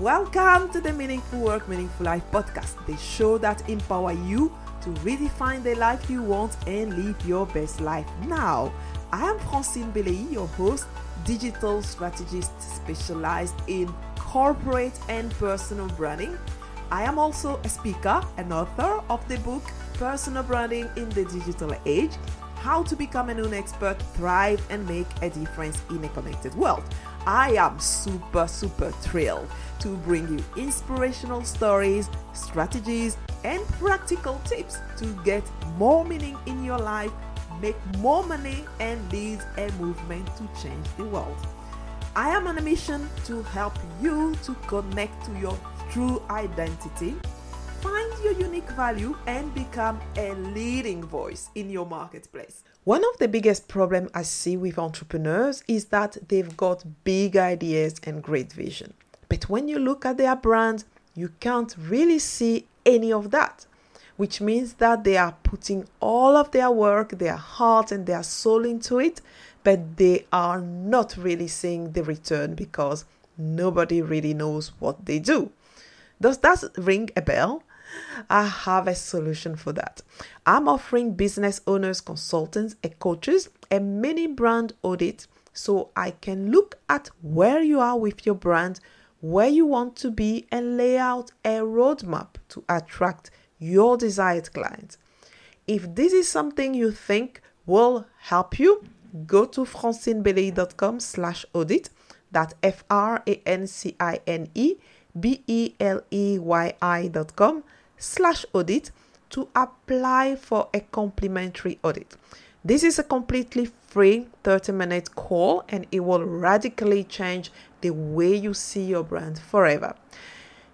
Welcome to the Meaningful Work, Meaningful Life podcast, the show that empower you to redefine the life you want and live your best life now. I am Francine Beleyi, your host, digital strategist specialized in corporate and personal branding. I am also a speaker and author of the book Personal Branding in the Digital Age How to Become a Known Expert, Thrive, and Make a Difference in a Connected World. I am super, super thrilled to bring you inspirational stories, strategies, and practical tips to get more meaning in your life, make more money, and lead a movement to change the world. I am on a mission to help you to connect to your true identity, find your unique value, and become a leading voice in your marketplace. One of the biggest problems I see with entrepreneurs is that they've got big ideas and great vision. But when you look at their brand, you can't really see any of that, which means that they are putting all of their work, their heart, and their soul into it, but they are not really seeing the return because nobody really knows what they do. Does that ring a bell? I have a solution for that. I'm offering business owners, consultants, and coaches a mini brand audit so I can look at where you are with your brand, where you want to be, and lay out a roadmap to attract your desired clients. If this is something you think will help you, go to francinebeleyi.com slash audit. That's F-R-A-N-C-I-N-E B-E-L-E-Y-I dot com slash audit to apply for a complimentary audit. This is a completely free 30 minute call and it will radically change the way you see your brand forever.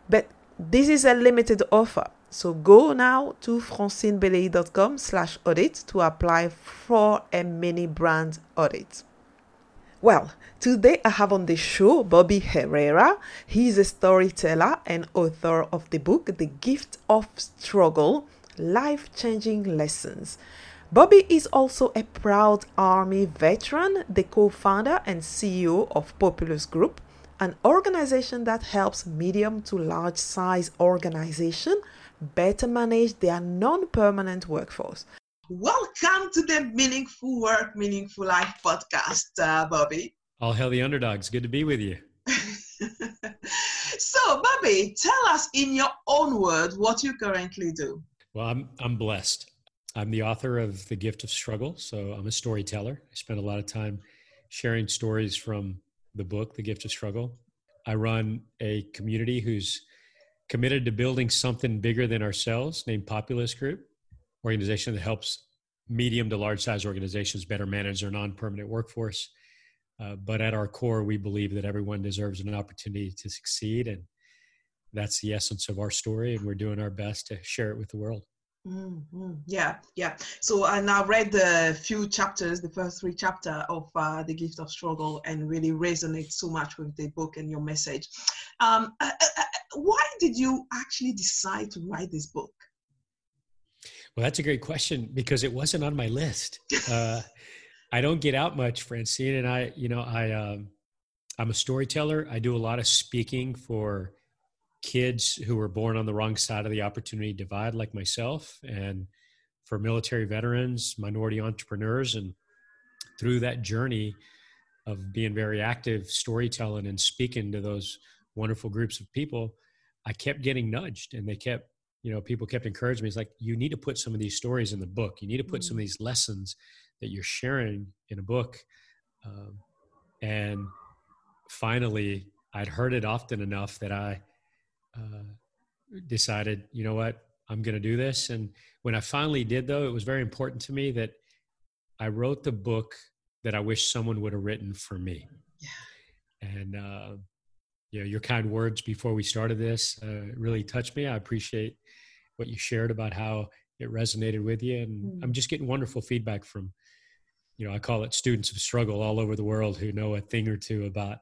But this is a limited offer. So go now to francinebeleyi.com slash audit to apply for a mini brand audit. Well, today I have on the show Bobby Herrera. He is a storyteller and author of the book The Gift of Struggle Life Changing Lessons. Bobby is also a proud Army veteran, the co founder and CEO of Populus Group, an organization that helps medium to large size organizations better manage their non permanent workforce. Welcome to the Meaningful Work, Meaningful Life podcast, uh, Bobby. All hail the underdogs. Good to be with you. so, Bobby, tell us in your own words what you currently do. Well, I'm, I'm blessed. I'm the author of The Gift of Struggle. So, I'm a storyteller. I spend a lot of time sharing stories from the book, The Gift of Struggle. I run a community who's committed to building something bigger than ourselves named Populus Group organization that helps medium to large size organizations better manage their non-permanent workforce. Uh, but at our core, we believe that everyone deserves an opportunity to succeed, and that's the essence of our story. And we're doing our best to share it with the world. Mm-hmm. Yeah, yeah. So I now read the few chapters, the first three chapter of uh, the Gift of Struggle, and really resonate so much with the book and your message. Um, uh, uh, uh why did you actually decide to write this book? Well, that's a great question because it wasn't on my list. I don't get out much, Francine, and I, you know, I, um, I'm a storyteller. I do a lot of speaking for kids who were born on the wrong side of the opportunity divide, like myself, and for military veterans, minority entrepreneurs, and through that journey of being very active storytelling and speaking to those wonderful groups of people, I kept getting nudged, and they kept you know people kept encouraging me it's like you need to put some of these stories in the book you need to put some of mm. these lessons that you're sharing in a book um, and finally i'd heard it often enough that i uh, decided you know what i'm going to do this and when i finally did though it was very important to me that i wrote the book that i wish someone would have written for me yeah. and uh, you know your kind words before we started this uh, really touched me i appreciate what you shared about how it resonated with you and mm. i'm just getting wonderful feedback from you know i call it students of struggle all over the world who know a thing or two about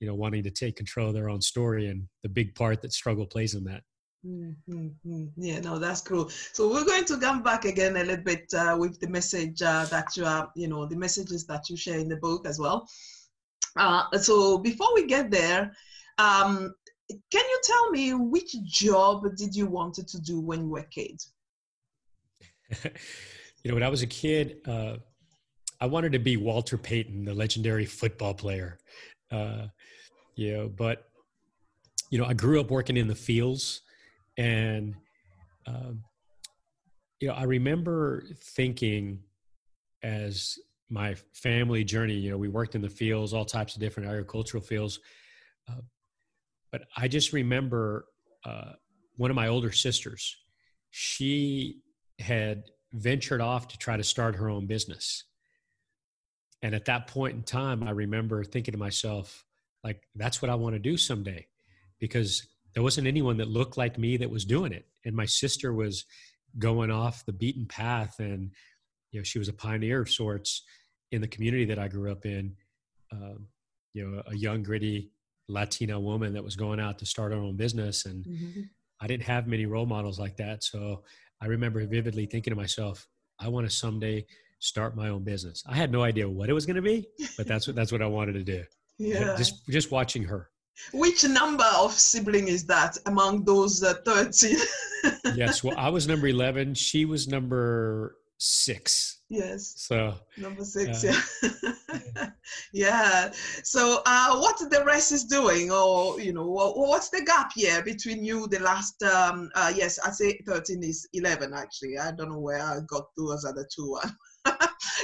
you know wanting to take control of their own story and the big part that struggle plays in that Mm-hmm. Yeah, no, that's cool. So we're going to come back again a little bit uh, with the message uh, that you are, you know, the messages that you share in the book as well. Uh, so before we get there, um, can you tell me which job did you wanted to do when you were a kid? you know, when I was a kid, uh, I wanted to be Walter Payton, the legendary football player. Uh, you know, but you know, I grew up working in the fields, and um, you know, I remember thinking as my family journey. You know, we worked in the fields, all types of different agricultural fields. Uh, but I just remember uh, one of my older sisters. She had ventured off to try to start her own business. And at that point in time, I remember thinking to myself, like, that's what I want to do someday because there wasn't anyone that looked like me that was doing it. And my sister was going off the beaten path and, you know, she was a pioneer of sorts in the community that I grew up in. Um, you know, a young, gritty Latina woman that was going out to start her own business. And mm-hmm. I didn't have many role models like that. So I remember vividly thinking to myself, I want to someday start my own business. I had no idea what it was going to be, but that's what that's what I wanted to do. Yeah. Just just watching her. Which number of sibling is that among those uh, 13? yes, well I was number 11, she was number 6. Yes. So number 6, uh, yeah. yeah. So uh, what the rest is doing or you know what's the gap here between you the last um uh, yes, I say 13 is 11 actually. I don't know where I got those other two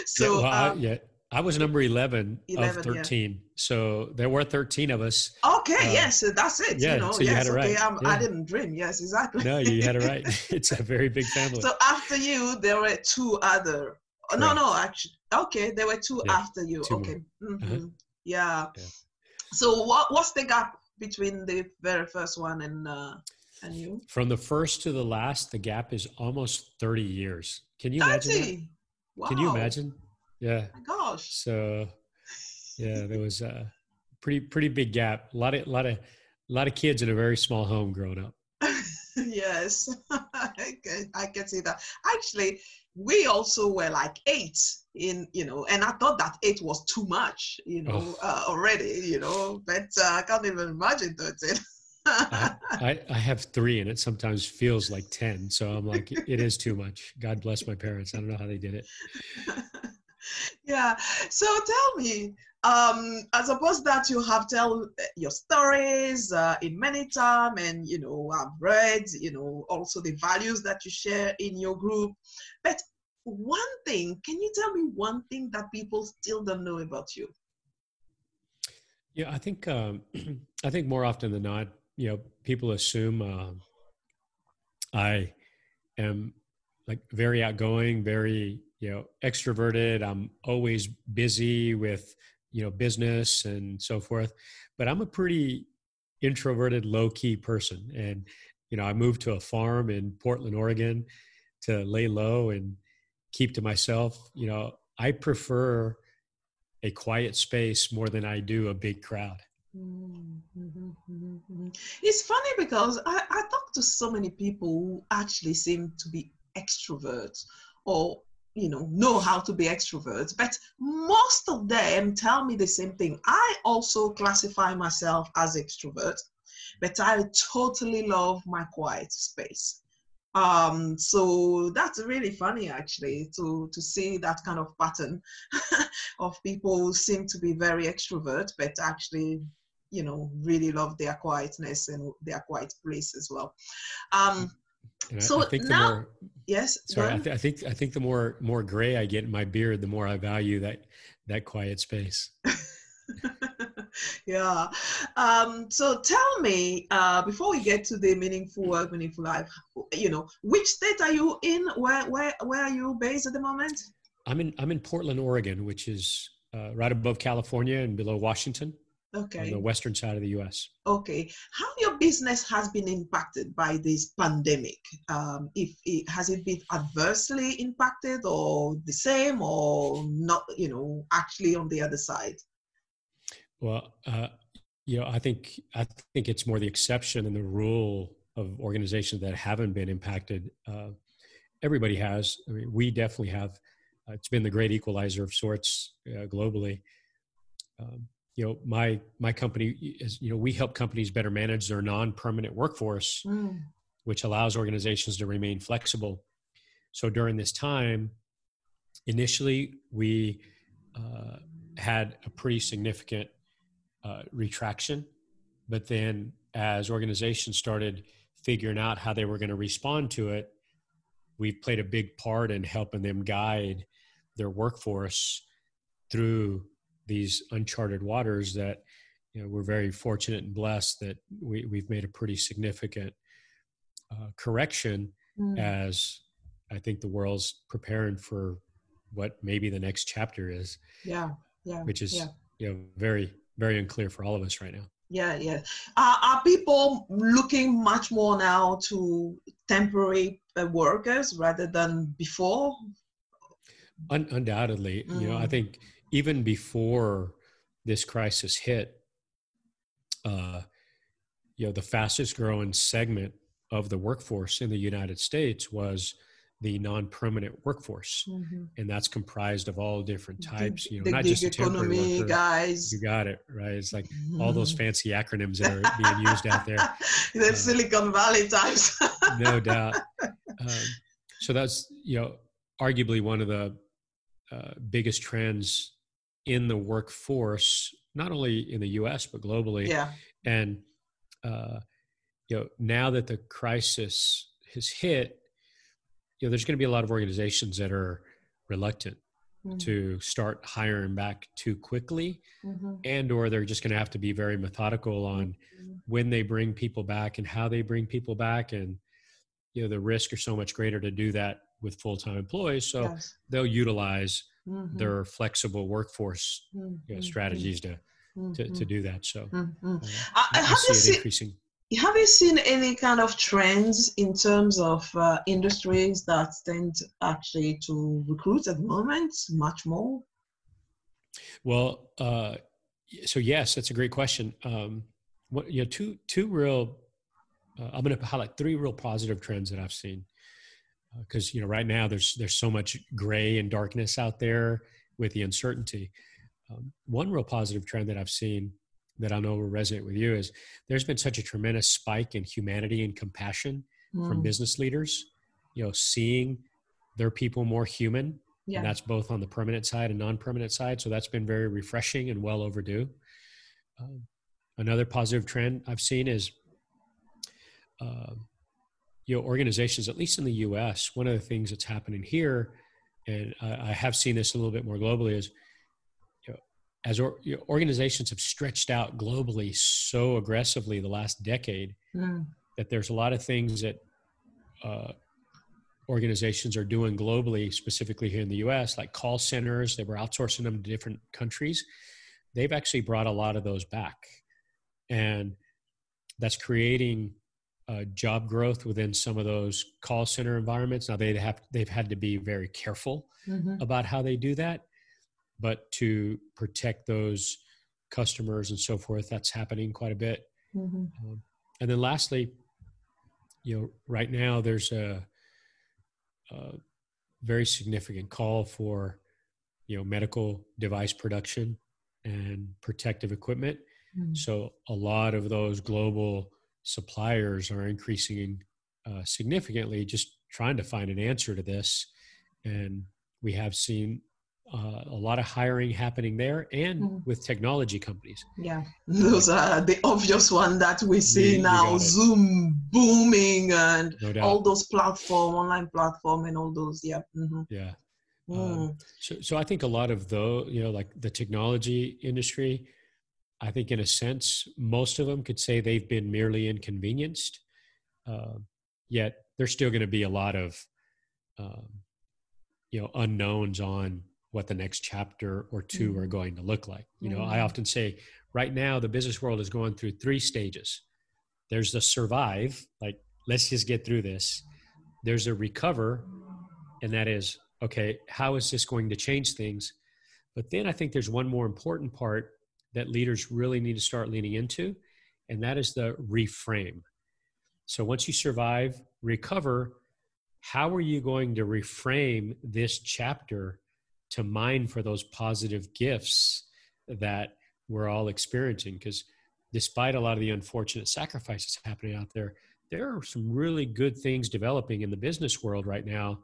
so yeah, well, um, I, yeah, I was number 11, 11 of 13. Yeah. So there were 13 of us. Okay, uh, yes, that's it. Yeah, you know, so you yes, had it right. Okay. I didn't dream. Yes, exactly. No, you had it right. it's a very big family. So after you, there were two other. Correct. No, no, actually. Okay, there were two after you. Two okay. Mm-hmm. Uh-huh. Yeah. So what, what's the gap between the very first one and uh, and you? From the first to the last, the gap is almost 30 years. Can you 30? imagine? Wow. Can you imagine? Yeah. Oh my gosh. So, yeah, there was a pretty pretty big gap. A lot of a lot of a lot of kids in a very small home growing up. yes, I can, I can see that. Actually, we also were like eight in you know and i thought that eight was too much you know oh. uh, already you know but uh, i can't even imagine 13 I, I, I, have three and it sometimes feels like 10 so i'm like it is too much. God bless my parents. I don't know how they did it. Yeah. So tell me um i suppose that you have tell your stories uh, in many time and you know i've read you know also the values that you share in your group. But one thing can you tell me one thing that people still don't know about you? Yeah i think um i think more often than not you know people assume uh, i am like very outgoing very you know extroverted. I'm always busy with you know business and so forth. But i'm a pretty introverted low key person. And you know i moved to a farm in portland oregon to lay low and keep to myself. You know i prefer a quiet space more than i do a big crowd Mm-hmm, mm-hmm, mm-hmm. It's funny because I, I talk to so many people who actually seem to be extroverts or you know know how to be extroverts but most of them tell me the same thing i also classify myself as extrovert but i totally love my quiet space um so that's really funny actually to to see that kind of pattern of people who seem to be very extrovert but actually you know really love their quietness and their quiet place as well. Um and so I, I think now, the more yes sorry I, th- I, think i think the more more gray i get in my beard the more i value that that quiet space yeah um so tell me uh before we get to the meaningful work meaningful life you know which state are you in where where where are you based at the moment i'm in i'm in portland oregon which is uh, right above california and below washington okay. on the western side of the U.S. Okay, how your business has been impacted by this pandemic? Um, if it, has it been adversely impacted, or the same, or not? You know, actually on the other side. Well, uh, you know, I think I think it's more the exception than the rule of organizations that haven't been impacted. Uh, everybody has. I mean, we definitely have. Uh, it's been the great equalizer of sorts uh, globally. Um, you know my my company is you know we help companies better manage their non-permanent workforce mm. which allows organizations to remain flexible so during this time initially we uh, had a pretty significant uh, retraction but then as organizations started figuring out how they were going to respond to it we've played a big part in helping them guide their workforce through these uncharted waters that you know we're very fortunate and blessed that we, we've made a pretty significant uh, correction mm. as i think the world's preparing for what maybe the next chapter is yeah yeah which is yeah. you know very very unclear for all of us right now yeah yeah uh, are people looking much more now to temporary uh, workers rather than before Un- undoubtedly mm. you know i mm. think even before this crisis hit, uh, you know, the fastest growing segment of the workforce in the United States was the non-permanent workforce, mm-hmm. and that's comprised of all different types. You know, the not just a temporary worker. guys. You got it right. It's like mm-hmm. all those mm-hmm. fancy acronyms that are being used out there. the uh, Silicon Valley types. no doubt. Um, so that's you know arguably one of the uh, biggest trends in the workforce, not only in the U.S. but globally. Yeah. And uh, you know, now that the crisis has hit, you know, there's going to be a lot of organizations that are reluctant mm-hmm. to start hiring back too quickly, mm-hmm. and or they're just going to have to be very methodical on mm-hmm. when they bring people back and how they bring people back, and you know, the risk are so much greater to do that with full-time employees. So yes. they'll utilize mm-hmm. their flexible workforce mm-hmm. you know, strategies to, to, to mm-hmm. do that. So mm-hmm. uh, uh, have you seen, increasing. Have you seen any kind of trends in terms of uh, industries that tend actually to recruit at the moment much more? Well, uh, so yes, that's a great question. Um, what you know, two two real. Uh, I'm going to highlight three real positive trends that I've seen because uh, you know right now there's there's so much gray and darkness out there with the uncertainty. Um, one real positive trend that I've seen that I know will resonate with you is there's been such a tremendous spike in humanity and compassion mm. from business leaders. You know, seeing their people more human, yeah. and that's both on the permanent side and non-permanent side. So that's been very refreshing and well overdue. Um, another positive trend I've seen is uh, you know organizations at least in the us one of the things that's happening here and i, I have seen this a little bit more globally is as or, organizations have stretched out globally so aggressively the last decade mm. that there's a lot of things that uh, organizations are doing globally specifically here in the us like call centers they were outsourcing them to different countries they've actually brought a lot of those back and that's creating uh, job growth within some of those call center environments. Now they have they've had to be very careful mm-hmm. about how they do that, but to protect those customers and so forth, that's happening quite a bit. Mm-hmm. Um, and then lastly, you know, right now there's a, a very significant call for you know medical device production and protective equipment. Mm-hmm. So a lot of those global suppliers are increasing uh, significantly, just trying to find an answer to this. And we have seen uh, a lot of hiring happening there and mm. with technology companies. Yeah, those are the obvious one that we see you, now, you Zoom booming and no all those platform, online platform and all those. Yeah. Mm-hmm. Yeah. Mm. Um, so, so I think a lot of those, you know, like the technology industry, I think, in a sense, most of them could say they've been merely inconvenienced. Uh, yet there's still going to be a lot of, um, you know, unknowns on what the next chapter or 2 mm-hmm. are going to look like. You know, mm-hmm. I often say right now the business world is going through three stages. There's the survive, like let's just get through this. There's a recover, and that is okay. How is this going to change things? But then I think there's one more important part that leaders really need to start leaning into, and that is the reframe. So once you survive, recover, how are you going to reframe this chapter to mine for those positive gifts that we're all experiencing because despite a lot of the unfortunate sacrifices happening out there there are some really good things developing in the business world right now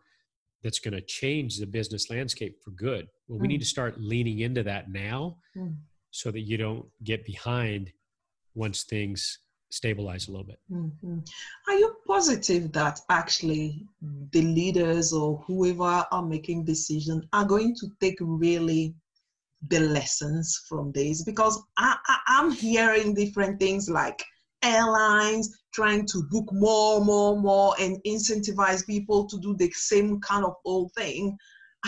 that's going to change the business landscape for good well we mm. need to start leaning into that now mm. so that you don't get behind once things stabilize a little bit. Mm-hmm. Are you positive that actually the leaders or whoever are making decisions are going to take really the lessons from this? Because I, I, am hearing different things like airlines trying to book more, more, more, and incentivize people to do the same kind of old thing.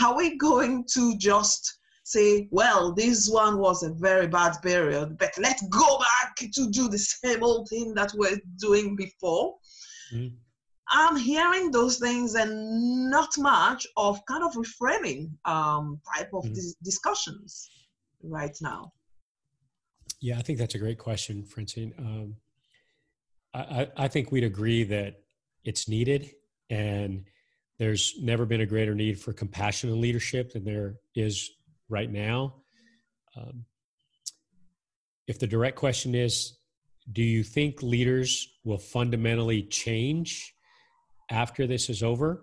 Are we going to just say, well, this one was a very bad period, but let's go back to do the same old thing that we're doing before. Mm. I'm hearing those things and not much of kind of reframing um, type of mm. dis- discussions right now. Yeah, I think that's a great question, Francine. Um, I, I think we'd agree that it's needed and there's never been a greater need for compassion and leadership than there is right now. Um, if the direct question is, do you think leaders will fundamentally change after this is over?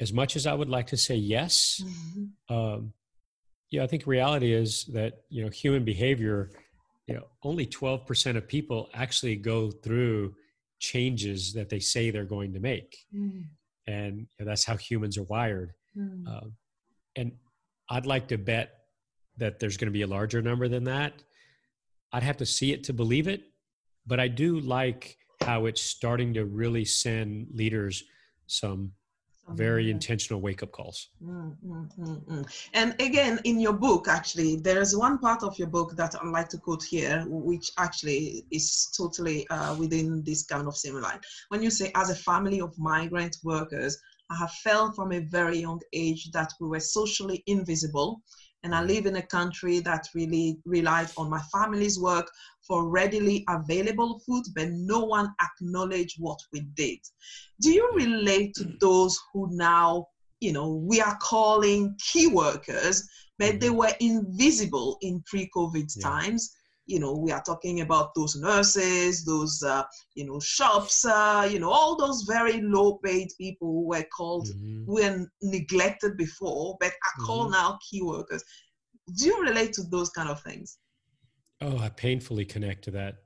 As much as I would like to say yes, mm-hmm. um, yeah, I think reality is that you know human behavior. You know, only twelve percent of people actually go through changes that they say they're going to make, mm. and you know, that's how humans are wired. Mm. Uh, and I'd like to bet that there's going to be a larger number than that. I'd have to see it to believe it, but I do like how it's starting to really send leaders some very intentional wake up calls. Mm, mm, mm, and again, in your book, actually, there is one part of your book that I'd like to quote here, which actually is totally uh, within this kind of same line. When you say, as a family of migrant workers, I have felt from a very young age that we were socially invisible. And I live in a country that really relied on my family's work for readily available food, but no one acknowledged what we did. Do you relate to those who now, you know, we are calling key workers, but they mm-hmm. were invisible in pre COVID yeah. times? You know we are talking about those nurses those uh, you know shops uh, you know all those very low paid people who were called mm-hmm. were neglected before but are called mm-hmm. now key workers. Do you relate to those kind of things? Oh i painfully connect to that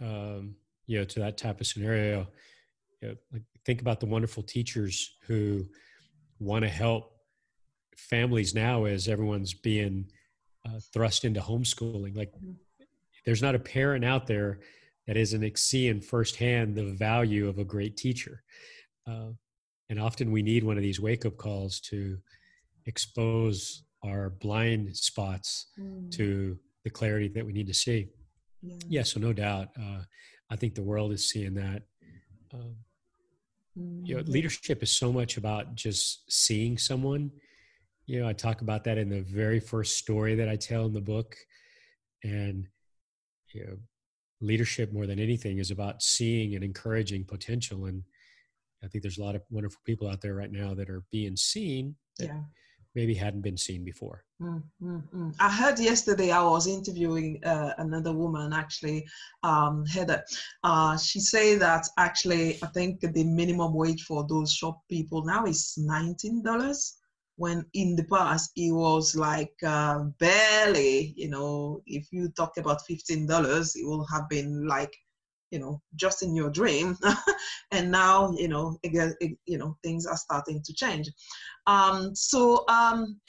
um, you know to that type of scenario. You know, like think about the wonderful teachers who want to help families now as everyone's being uh, thrust into homeschooling. Like mm-hmm there's not a parent out there that isn't seeing firsthand the value of a great teacher. Uh, and often we need one of these wake up calls to expose our blind spots mm. to the clarity that we need to see. Yeah, yeah so no doubt. Uh, I think the world is seeing that. Um, mm. You know, leadership is so much about just seeing someone. You know, I talk about that in the very first story that I tell in the book. And you know, leadership more than anything is about seeing and encouraging potential and i think there's a lot of wonderful people out there right now that are being seen that yeah. maybe hadn't been seen before mm, mm, mm. i heard yesterday i was interviewing uh, another woman actually um, heather uh, she said that actually i think the minimum wage for those shop people now is $19 when in the past it was like uh, barely, you know, if you talk about $15, it will have been like, you know, just in your dream. and now, you know, again, you know, things are starting to change. Um, so um,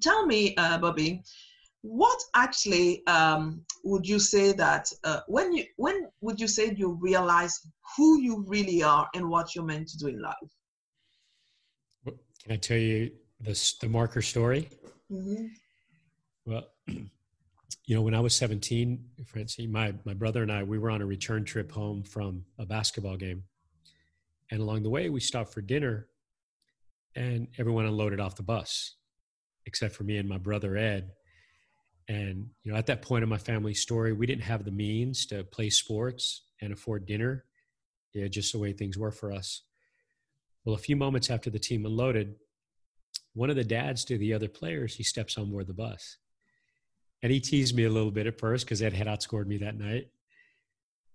tell me, uh, Bobby, what actually um, would you say that uh, when you when would you say you realize who you really are and what you're meant to do in life can I tell you the, the marker story? Mm-hmm. Well, you know, when I was 17, Francine, my, my brother and I, we were on a return trip home from a basketball game. And along the way, we stopped for dinner and everyone unloaded off the bus, except for me and my brother Ed. And, you know, at that point in my family story, we didn't have the means to play sports and afford dinner. Yeah, just the way things were for us. Well, a few moments after the team unloaded, one of the dads to the other players, he steps on board the bus. And he teased me a little bit at first because Ed had outscored me that night.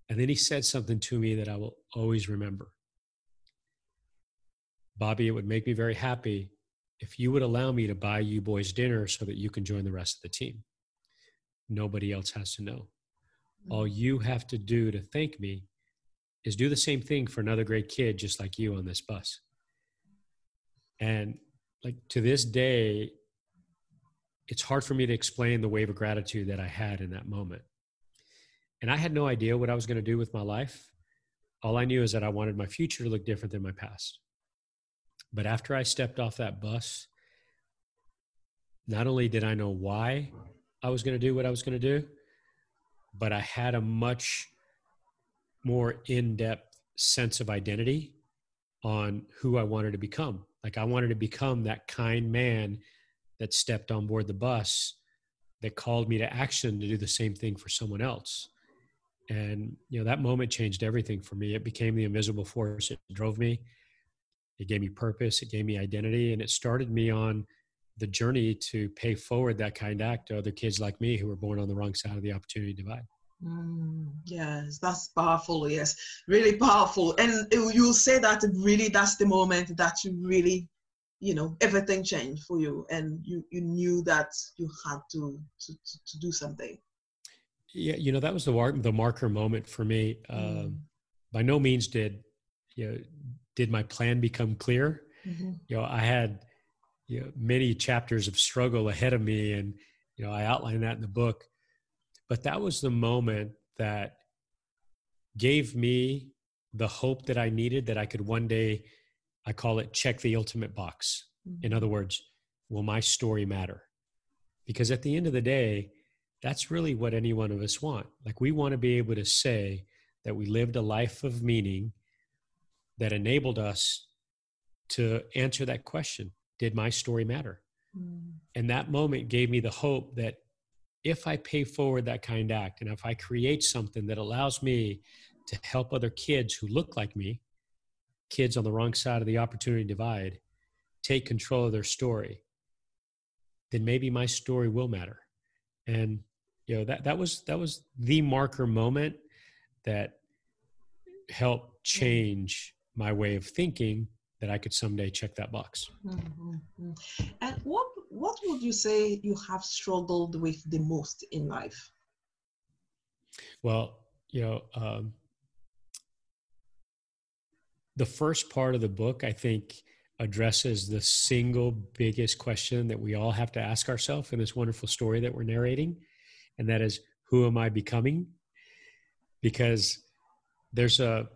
And then he said something to me that I will always remember. Bobby, it would make me very happy if you would allow me to buy you boys dinner so that you can join the rest of the team. Nobody else has to know. All you have to do to thank me is do the same thing for another great kid just like you on this bus. And like to this day, it's hard for me to explain the wave of gratitude that I had in that moment. And I had no idea what I was going to do with my life. All I knew is that I wanted my future to look different than my past. But after I stepped off that bus, not only did I know why I was going to do what I was going to do, but I had a much more in depth sense of identity on who I wanted to become. Like I wanted to become that kind man that stepped on board the bus that called me to action to do the same thing for someone else. And you know that moment changed everything for me. It became the invisible force. It drove me. It gave me purpose. It gave me identity, and it started me on the journey to pay forward that kind act to other kids like me who were born on the wrong side of the opportunity divide. Mm, yes, that's powerful. Yes, really powerful. And you'll say that really that's the moment that you really, you know, everything changed for you, and you you knew that you had to to to, do something. Yeah, you know that was the the marker moment for me. Mm. Um, by no means did you know did my plan become clear. Mm-hmm. You know, I had you know many chapters of struggle ahead of me, and you know I outline that in the book but that was the moment that gave me the hope that I needed that I could one day, I call it check the ultimate box. Mm-hmm. In other words, will my story matter? Because at the end of the day, that's really what any one of us want. Like we want to be able to say that we lived a life of meaning that enabled us to answer that question Did my story matter? Mm. And that moment gave me the hope that if I pay forward that kind act and if I create something that allows me to help other kids who look like me, kids on the wrong side of the opportunity divide, take control of their story, then maybe my story will matter. And you know that that was that was the marker moment that helped change my way of thinking that I could someday check that box. Mm-hmm. And what what would you say you have struggled with the most in life? Well, you know, um, the first part of the book, I think, addresses the single biggest question that we all have to ask ourselves in this wonderful story that we're narrating, and that is, who am I becoming? Because there's a,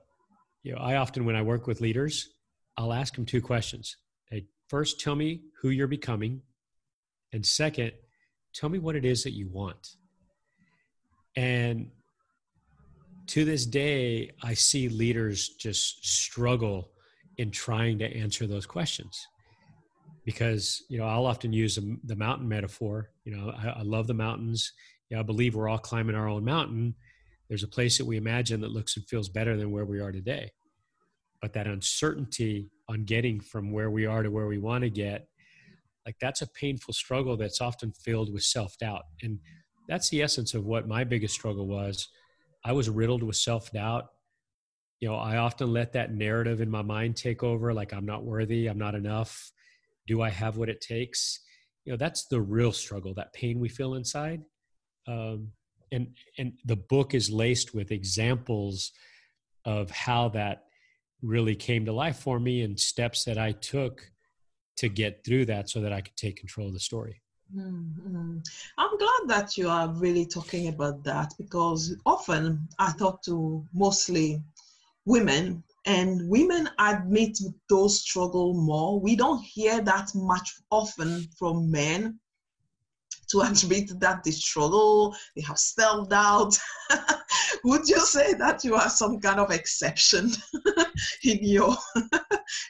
you know, I often when I work with leaders, I'll ask them two questions. They first tell me who you're becoming, and second, tell me what it is that you want. And to this day, I see leaders just struggle in trying to answer those questions because you know I'll often use the mountain metaphor. You know, I, I love the mountains. I believe we're all climbing our own mountain. There's a place that we imagine that looks and feels better than where we are today but that uncertainty on getting from where we are to where we want to get like that's a painful struggle that's often filled with self-doubt. And that's the essence of what my biggest struggle was. I was riddled with self-doubt. You know i often let that narrative in my mind take over like i'm not worthy i'm not enough do i have what it takes? You know that's the real struggle that pain we feel inside. Um, and and the book is laced with examples of how that really came to life for me and steps that I took to get through that so that I could take control of the story. Mm-hmm. I'm glad that you are really talking about that because often I talk to mostly women and women admit those struggle more. We don't hear that much often from men to admit that they struggle, they have self doubt. Would you say that you are some kind of exception in your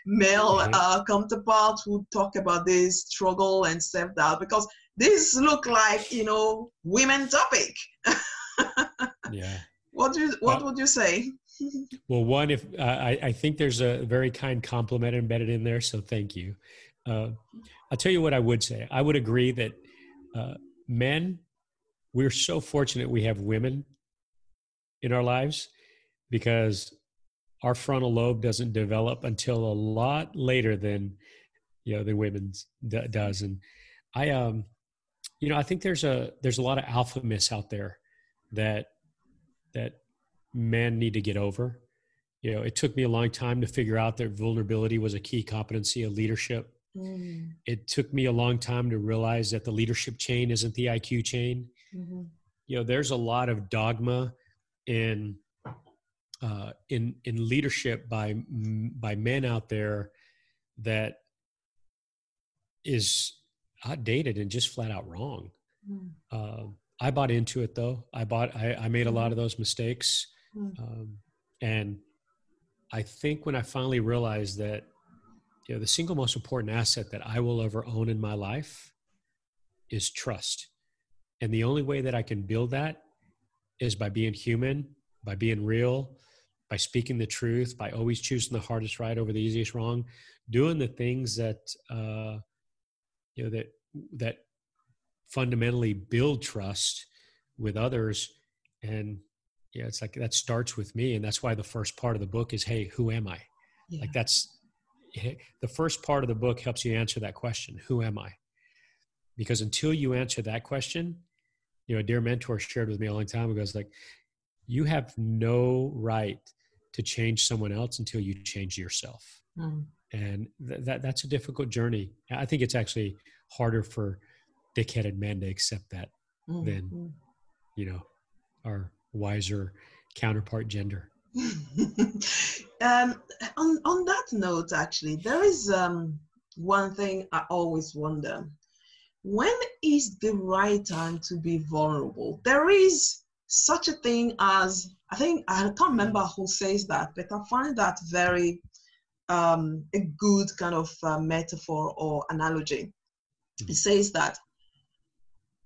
male uh, counterpart who talk about this struggle and self doubt? Because this look like you know women topic. yeah. What do you, what would you say? well, one, if uh, I, I think there's a very kind compliment embedded in there, so thank you. Uh, I'll tell you what I would say. I would agree that uh, men we're so fortunate we have women in our lives because our frontal lobe doesn't develop until a lot later than you know than women's d- does. And i um you know i think there's a there's a lot of alpha myths out there that that men need to get over. You know it took me a long time to figure out that vulnerability was a key competency of leadership mm. it took me a long time to realize that the leadership chain isn't the iq chain mm-hmm. you know there's a lot of dogma in uh, in in leadership by by men out there that is outdated and just flat out wrong. Mm. Uh, I bought into it though. I bought. I, I made a lot of those mistakes, mm. um, and I think when I finally realized that, you know, the single most important asset that I will ever own in my life is trust, and the only way that I can build that is by being human, by being real, by speaking the truth, by always choosing the hardest right over the easiest wrong, doing the things that uh, you know that that fundamentally build trust with others. And yeah it's like that starts with me. And that's why the first part of the book is hey who am i? Yeah. like that's the first part of the book helps you answer that question who am i because until you answer that question you know a dear mentor shared with me a long time ago it's like you have no right to change someone else until you change yourself mm and th- that that's a difficult journey. I think it's actually harder for dickheaded men to accept that mm-hmm. than you know our wiser counterpart gender. um, on on that note, actually, there is um, one thing I always wonder: when is the right time to be vulnerable? There is such a thing as I think I can't remember who says that, but I find that very um, a good kind of uh, metaphor or analogy. It says that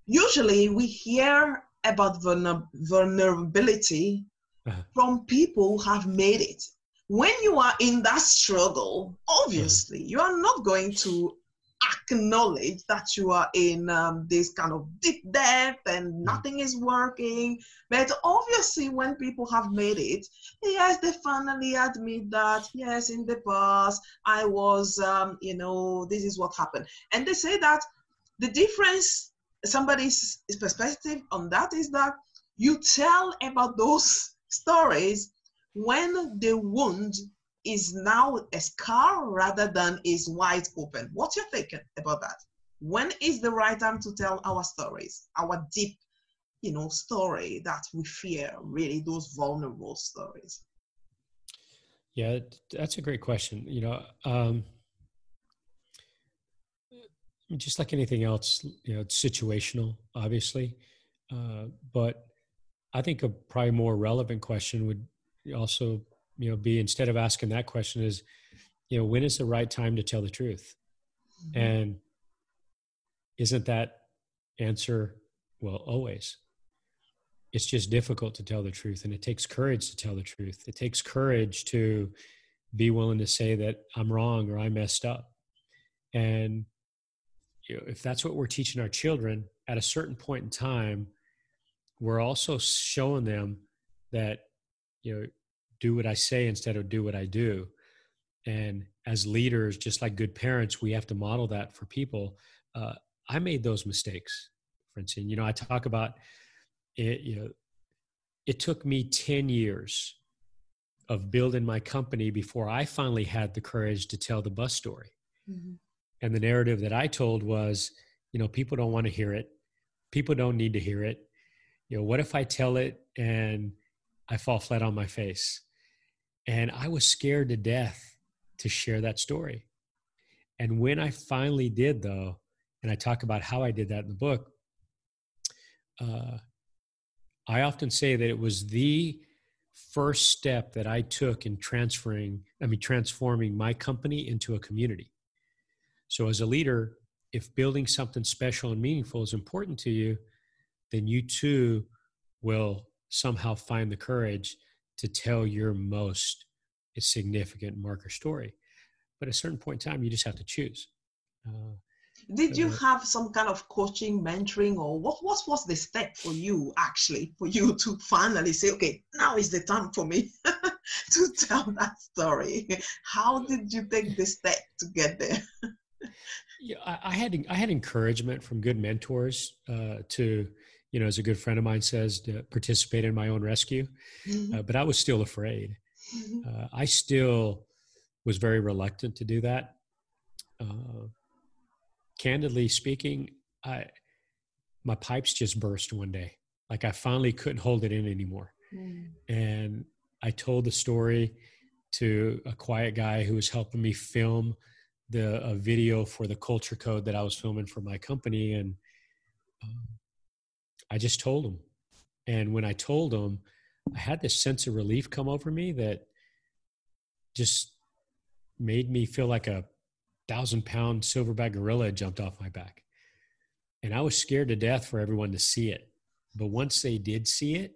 usually we hear about vulner- vulnerability. From people who have made it. When you are in that struggle, obviously, uh-huh. you are not going to acknowledge that you are in um, this kind of deep depth and mm. nothing is working. But obviously, when people have made it, yes, they finally admit that, yes, in the past, I was, um, you know, this is what happened. And they say that the difference, somebody's perspective on that is that you tell about those stories when the wound is now a scar rather than is wide open. What's your thinking about that? When is the right time to tell our stories, our deep, you know, story that we fear, really those vulnerable stories? Yeah, that's a great question. You know, um, just like anything else, you know, it's situational, obviously. Uh, but I think a probably more relevant question would also you know be instead of asking that question is you know when is the right time to tell the truth? Mm-hmm. and isn't that answer? Well always. It's just difficult to tell the truth and it takes courage to tell the truth. It takes courage to be willing to say that i'm wrong or i messed up. And you know, if that's what we're teaching our children at a certain point in time we're also showing them that you know do what I say instead of do what I do. And as leaders, just like good parents, we have to model that for people. Uh, I made those mistakes, Francine. You know, I talk about it, you know, it took me 10 years of building my company before I finally had the courage to tell the bus story. Mm-hmm. And the narrative that I told was, you know, people don't want to hear it. People don't need to hear it. You know, what if I tell it and I fall flat on my face? And I was scared to death to share that story. And when I finally did, though, and I talk about how I did that in the book, uh, I often say that it was the first step that I took in transferring, I mean, transforming my company into a community. So, as a leader, if building something special and meaningful is important to you, then you too will somehow find the courage to tell your most significant marker story. But at a certain point in time, you just have to choose. Uh, Did you have some kind of coaching, mentoring, or what, what was the step for you actually for you to finally say, okay, now is the time for me to tell that story? How did you take the step to get there? yeah, I, I, had I had encouragement from good mentors uh, to, you know, as a good friend of mine says, to participate in my own rescue, mm-hmm. uh, but I was still afraid. Mm-hmm. Uh, I still was very reluctant to do that. Uh, candidly speaking, I my pipes just burst one day. Like I finally couldn't hold it in anymore. Mm. And I told the story to a quiet guy who was helping me film the a video for the culture code that I was filming for my company and um, I just told him. And when I told him, I had this sense of relief come over me that just made me feel like a thousand pound silverback gorilla had jumped off my back. And I was scared to death for everyone to see it. But once they did see it,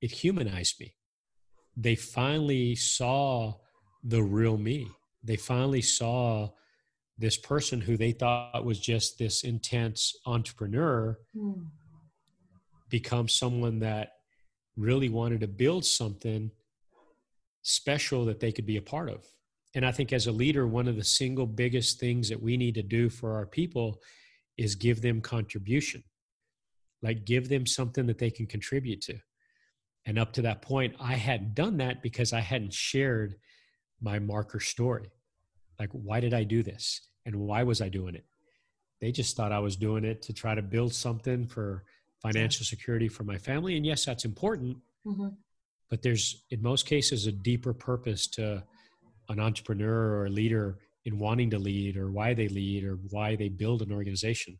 it humanized me. They finally saw the real me. They finally saw this person who they thought was just this intense entrepreneur mm. Become someone that really wanted to build something special that they could be a part of. And I think as a leader, one of the single biggest things that we need to do for our people is give them contribution. Like give them something that they can contribute to. And up to that point, I hadn't done that because I hadn't shared my marker story. Like, why did I do this? And why was I doing it? They just thought I was doing it to try to build something for financial security for my family. And yes, that's important. Mm-hmm. But there's, in most cases, a deeper purpose to an entrepreneur or a leader in wanting to lead or why they lead or why they build an organization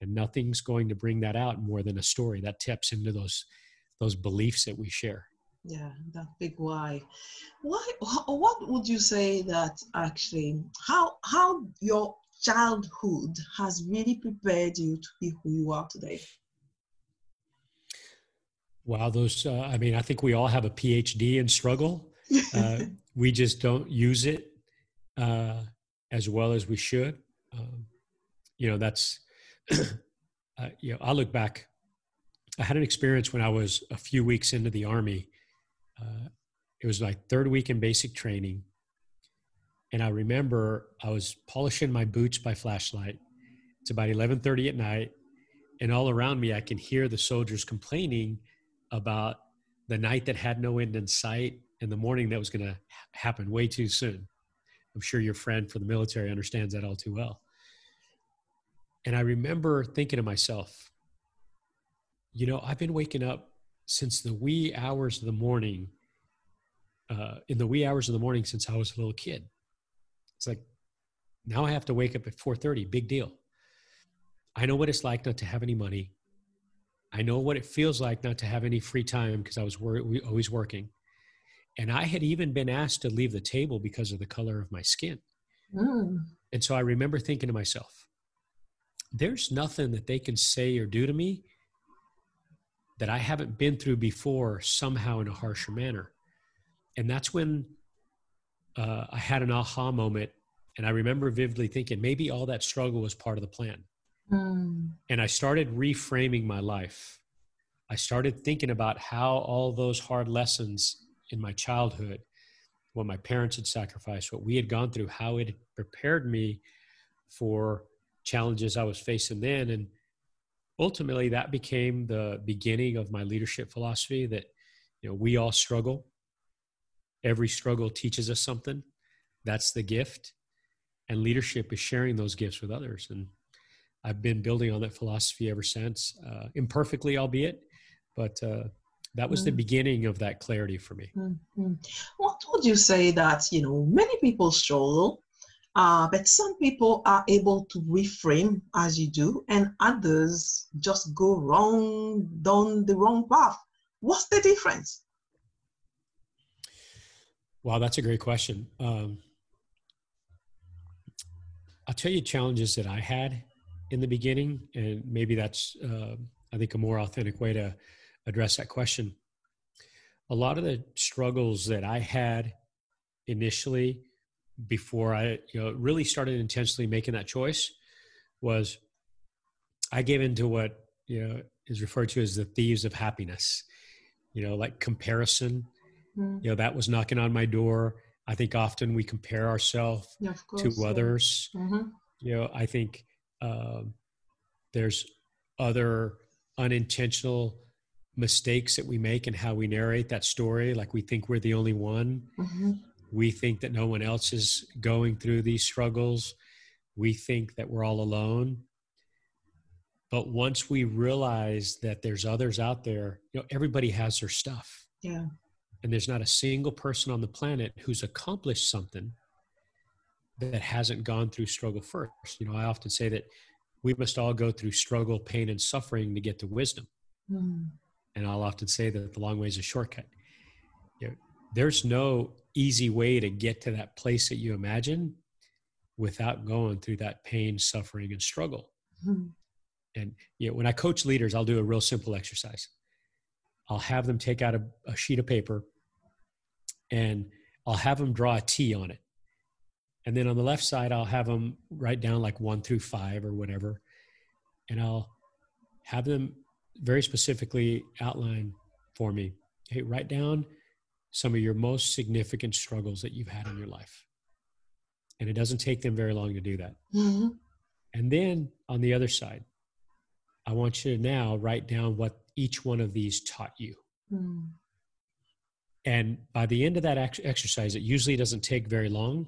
and nothing's going to bring that out more than a story that taps into those those beliefs that we share yeah that big why why what would you say that actually how how your childhood has really prepared you to be who you are today wow those uh, i mean i think we all have a phd in struggle uh, we just don't use it uh, as well as we should. Um, you know, that's, uh, you know, I look back. I had an experience when I was a few weeks into the army. Uh, it was like third week in basic training. And I remember I was polishing my boots by flashlight. It's about 11:30 at night, and all around me I can hear the soldiers complaining about the night that had no end in sight and the morning that was going to happen way too soon. I'm sure your friend for the military understands that all too well. And I remember thinking to myself, you know, I've been waking up since the wee hours of the morning, uh, in the wee hours of the morning since I was a little kid. It's like, now I have to wake up at 4:30. Big deal. I know what it's like not to have any money. I know what it feels like not to have any free time because I was wor- always working. And I had even been asked to leave the table because of the color of my skin. Mm. And so I remember thinking to myself, there's nothing that they can say or do to me that I haven't been through before somehow in a harsher manner. And that's when uh, I had an aha moment. And I remember vividly thinking maybe all that struggle was part of the plan. Mm. And I started reframing my life. I started thinking about how all those hard lessons in my childhood, what my parents had sacrificed, what we had gone through, how it prepared me for challenges I was facing then. And ultimately, that became the beginning of my leadership philosophy that, you know, we all struggle. Every struggle teaches us something. That's the gift. And leadership is sharing those gifts with others. And I've been building on that philosophy ever since, uh, imperfectly, albeit, but uh, that was mm. the beginning of that clarity for me. Mm-hmm. What would you say that, you know, many people struggle, uh, but some people are able to reframe as you do, and others just go wrong, down the wrong path? What's the difference? Wow, that's a great question. Um, I'll tell you challenges that I had in the beginning, and maybe that's, uh, I think, a more authentic way to address that question. A lot of the struggles that I had initially before I you know really started intentionally making that choice was I gave into what you know is referred to as the thieves of happiness. You know, like comparison. Mm. You know, that was knocking on my door. I think often we compare ourselves yeah, to others. Mm-hmm. You know, I think um, there's other unintentional mistakes that we make in how we narrate that story. Like we think we're the only one. Mm-hmm. We think that no one else is going through these struggles. We think that we're all alone. But once we realize that there's others out there, you know, everybody has their stuff. Yeah. And there's not a single person on the planet who's accomplished something that hasn't gone through struggle first. You know, I often say that we must all go through struggle, pain, and suffering to get to wisdom. Mm. And I'll often say that the long way is a shortcut. You know, there's no easy way to get to that place that you imagine without going through that pain, suffering, and struggle. Mm. And you know, when I coach leaders, I'll do a real simple exercise. I'll have them take out a, a sheet of paper and I'll have them draw a T on it. And then on the left side, I'll have them write down like one through five or whatever. And I'll have them very specifically outline for me hey, write down some of your most significant struggles that you've had in your life. And it doesn't take them very long to do that. Mm-hmm. And then on the other side, I want you to now write down what each one of these taught you. Mm. And by the end of that ex- exercise, it usually doesn't take very long.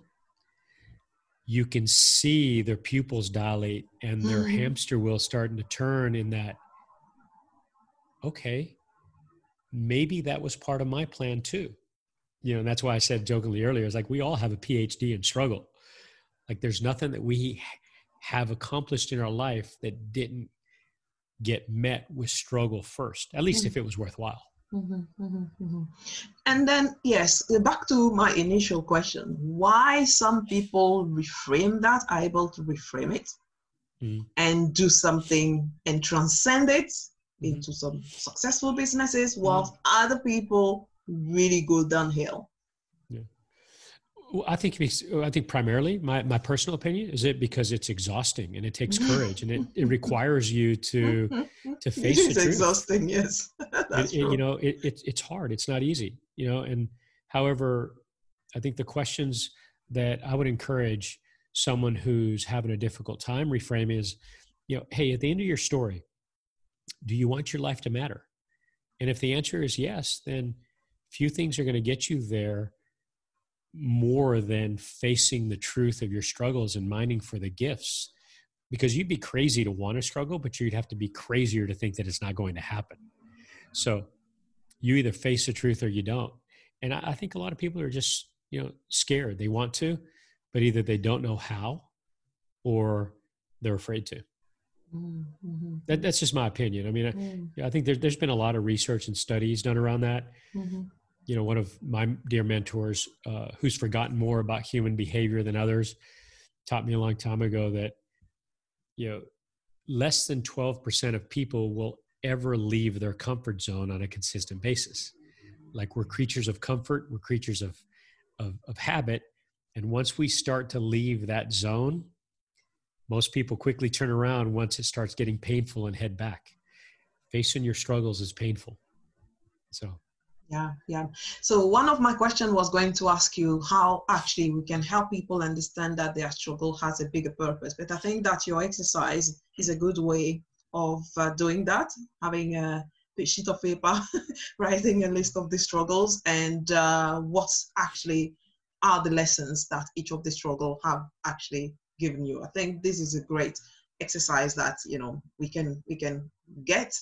You can see their pupils dilate and their mm. hamster wheel starting to turn in that, okay, maybe that was part of my plan too. You know, and that's why I said jokingly earlier, is like we all have a PhD in struggle. Like there's nothing that we have accomplished in our life that didn't get met with struggle first, at least mm-hmm. if it was worthwhile. Mm-hmm, mm-hmm, mm-hmm. And then, yes, back to my initial question why some people reframe that, are able to reframe it mm. and do something and transcend it mm-hmm. into some successful businesses, whilst mm-hmm. other people really go downhill. I think I think primarily my, my personal opinion is it because it's exhausting and it takes courage and it, it requires you to to face it. it is exhausting yes. It, you know it, it, it's hard. It's not easy you know and however I think the questions that I would encourage someone who's having a difficult time reframe is you know hey at the end of your story do you want your life to matter? And if the answer is yes then few things are going to get you there more than facing the truth of your struggles and mining for the gifts. Because you'd be crazy to want to struggle but you'd have to be crazier to think that it's not going to happen. So you either face the truth or you don't. And i, think a lot of people are just you know scared. They want to but either they don't know how or they're afraid to. Mm-hmm. that, that's just my opinion. I mean mm. I, I, think there, has been a lot of research and studies done around that. Mm-hmm you know, one of my dear mentors, uh, who's forgotten more about human behavior than others, taught me a long time ago that, you know, less than 12% of people will ever leave their comfort zone on a consistent basis. Like we're creatures of comfort, we're creatures of, of, of habit. And once we start to leave that zone, most people quickly turn around once it starts getting painful and head back. Facing your struggles is painful. So yeah yeah. So one of my questions was going to ask you how actually we can help people understand that their struggle has a bigger purpose. But i think that your exercise is a good way of uh, doing that having a sheet of paper writing a list of the struggles and uh, what actually are the lessons that each of the struggle have actually given you. I think this is a great exercise that you know we can we can get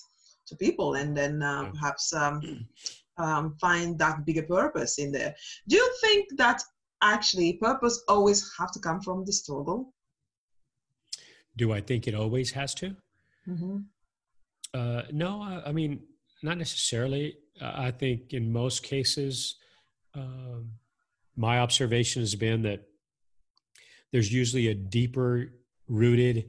to people and then uh, perhaps um, um, find that bigger purpose in there. Do you think that actually purpose always have to come from the struggle? Do I think it always has to? Mm-hmm. Uh, no, I, I, mean, not necessarily. I think in most cases, um, my observation has been that there's usually a deeper rooted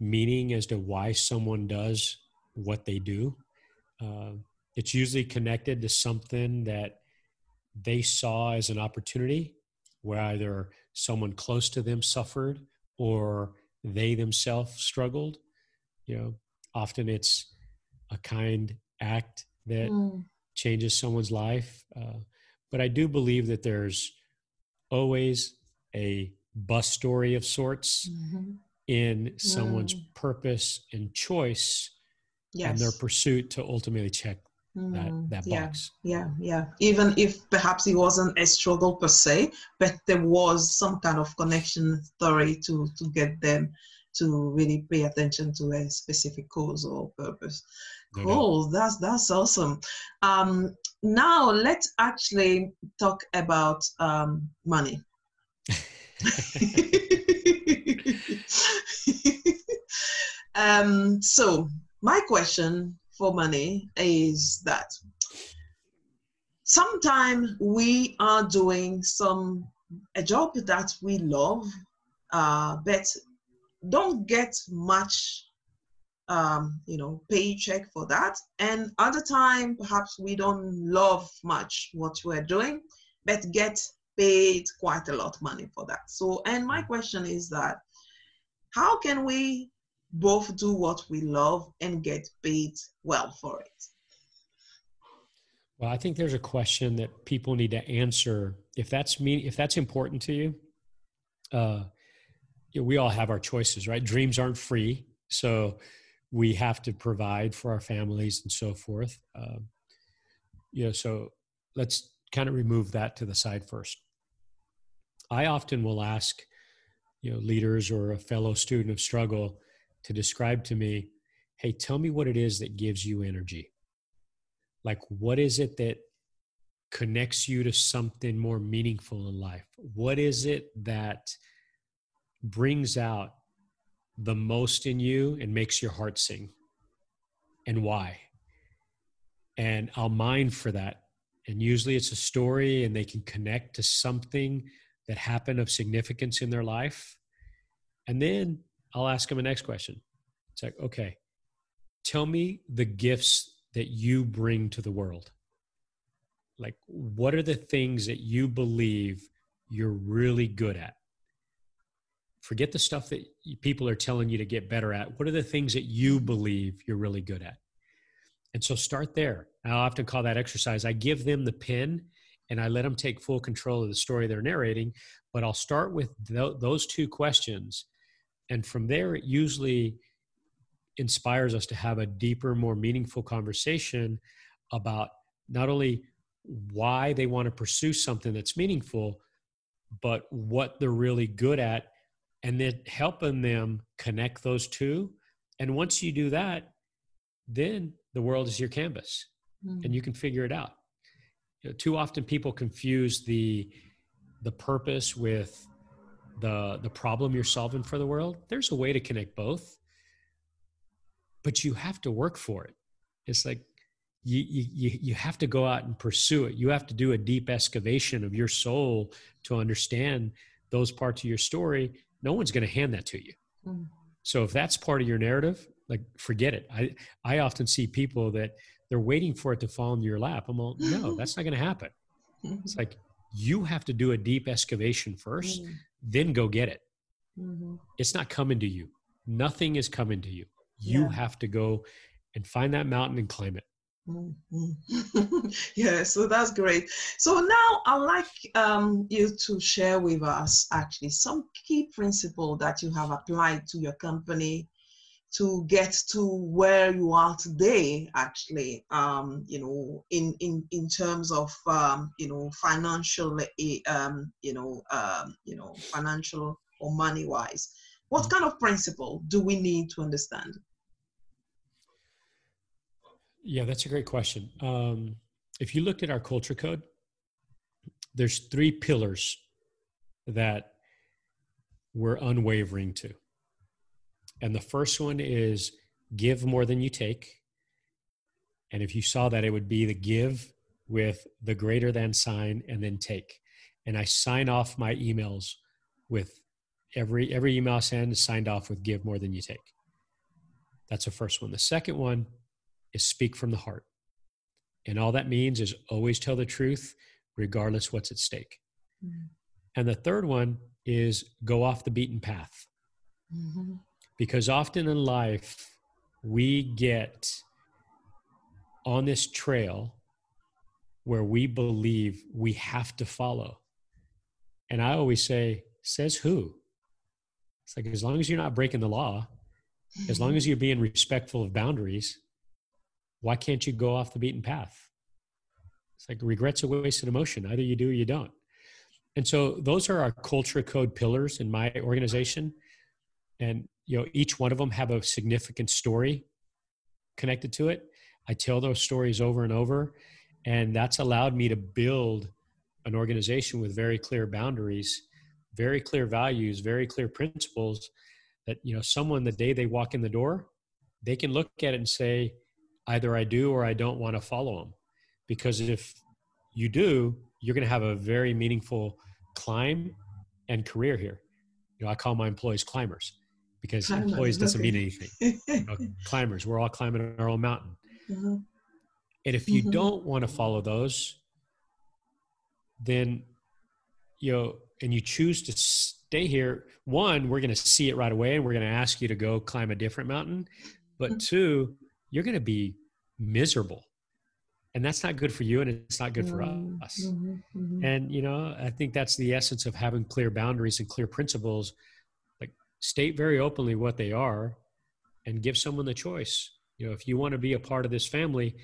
meaning as to why someone does what they do. Uh, it's usually connected to something that they saw as an opportunity where either someone close to them suffered or they themselves struggled. You know, often it's a kind act that mm. changes someone's life. Uh, but I do believe that there's always a bus story of sorts mm-hmm. in someone's mm. purpose and choice yes. and their pursuit to ultimately check that, mm, that yeah, box. Yeah, yeah. Even if perhaps it wasn't a struggle per se, but there was some kind of connection story to to get them to really pay attention to a specific cause or purpose. Cool. That's that's awesome. Um, now let's actually talk about um, money. um, so my question for money is that sometimes we are doing some a job that we love uh, but don't get much um, you know paycheck for that. And other time perhaps we don't love much what we're doing but get paid quite a lot of money for that. So and my question is that how can we both do what we love and get paid well for it? Well, I think there's a question that people need to answer. If that's me, if that's important to you, uh, we all have our choices, right? Dreams aren't free, so we have to provide for our families and so forth. Uh, you know, so let's kind of remove that to the side first. I often will ask, you know, leaders or a fellow student of struggle, to describe to me, hey, tell me what it is that gives you energy. Like, what is it that connects you to something more meaningful in life? What is it that brings out the most in you and makes your heart sing? And why? And I'll mine for that. And usually it's a story and they can connect to something that happened of significance in their life. And then I'll ask him a next question. It's like, okay, tell me the gifts that you bring to the world. Like, what are the things that you believe you're really good at? Forget the stuff that people are telling you to get better at. What are the things that you believe you're really good at? And so start there. I often call that exercise. I give them the pin and I let them take full control of the story they're narrating. But I'll start with th- those two questions and from there it usually inspires us to have a deeper more meaningful conversation about not only why they want to pursue something that's meaningful but what they're really good at and then helping them connect those two and once you do that then the world is your canvas mm. and you can figure it out you know, too often people confuse the the purpose with the the problem you're solving for the world there's a way to connect both but you have to work for it. It's like you you you have to go out and pursue it. You have to do a deep excavation of your soul to understand those parts of your story. No one's going to hand that to you. Mm. so if that's part of your narrative like forget it. I i often see people that they're waiting for it to fall into your lap. I'm all no that's not going to happen. It's like you have to do a deep excavation first mm then go get it. Mm-hmm. It's not coming to you. Nothing is coming to you. You yeah. have to go and find that mountain and climb it. Mm-hmm. yeah, so that's great. So now I'd like um, you to share with us actually some key principle that you have applied to your company to get to where you are today actually um, you know in in in terms of um, you know financial eh, um, you know um, you know financial or money wise what mm. kind of principle do we need to understand? Yeah that's a great question. Um, if you looked at our culture code there's three pillars that we're unwavering to and the first one is give more than you take. And if you saw that, it would be the give with the greater than sign and then take. And I sign off my emails with every every email I send is signed off with give more than you take. That's the first one. The second one is speak from the heart. And all that means is always tell the truth, regardless what's at stake. Mm-hmm. And the third one is go off the beaten path Mm-hmm. Because often in life, we get on this trail where we believe we have to follow. And I always say, says who? It's like as long as you're not breaking the law, as long as you're being respectful of boundaries, why can't you go off the beaten path? It's like regret's a wasted emotion. Either you do or you don't. And so those are our culture code pillars in my organization. And you know, each one of them have a significant story connected to it. I tell those stories over and over, and that's allowed me to build an organization with very clear boundaries, very clear values, very clear principles that you know someone the day they walk in the door, they can look at it and say either I do or I don't want to follow them. Because if you do, you're going to have a very meaningful climb and career here. You know, I call my employees climbers because employees doesn't mean anything. You know, climbers, we're all climbing our own mountain. Mm-hmm. And if you mm-hmm. don't want to follow those, then you know, and you choose to stay here, one, we're going to see it right away and we're going to ask you to go climb a different mountain. But mm-hmm. two, you're going to be miserable and that's not good for you and it's not good for mm-hmm. us mm-hmm, mm-hmm. and you know i think that's the essence of having clear boundaries and clear principles state very openly what they are and give someone the choice. You know if you want to be a part of this family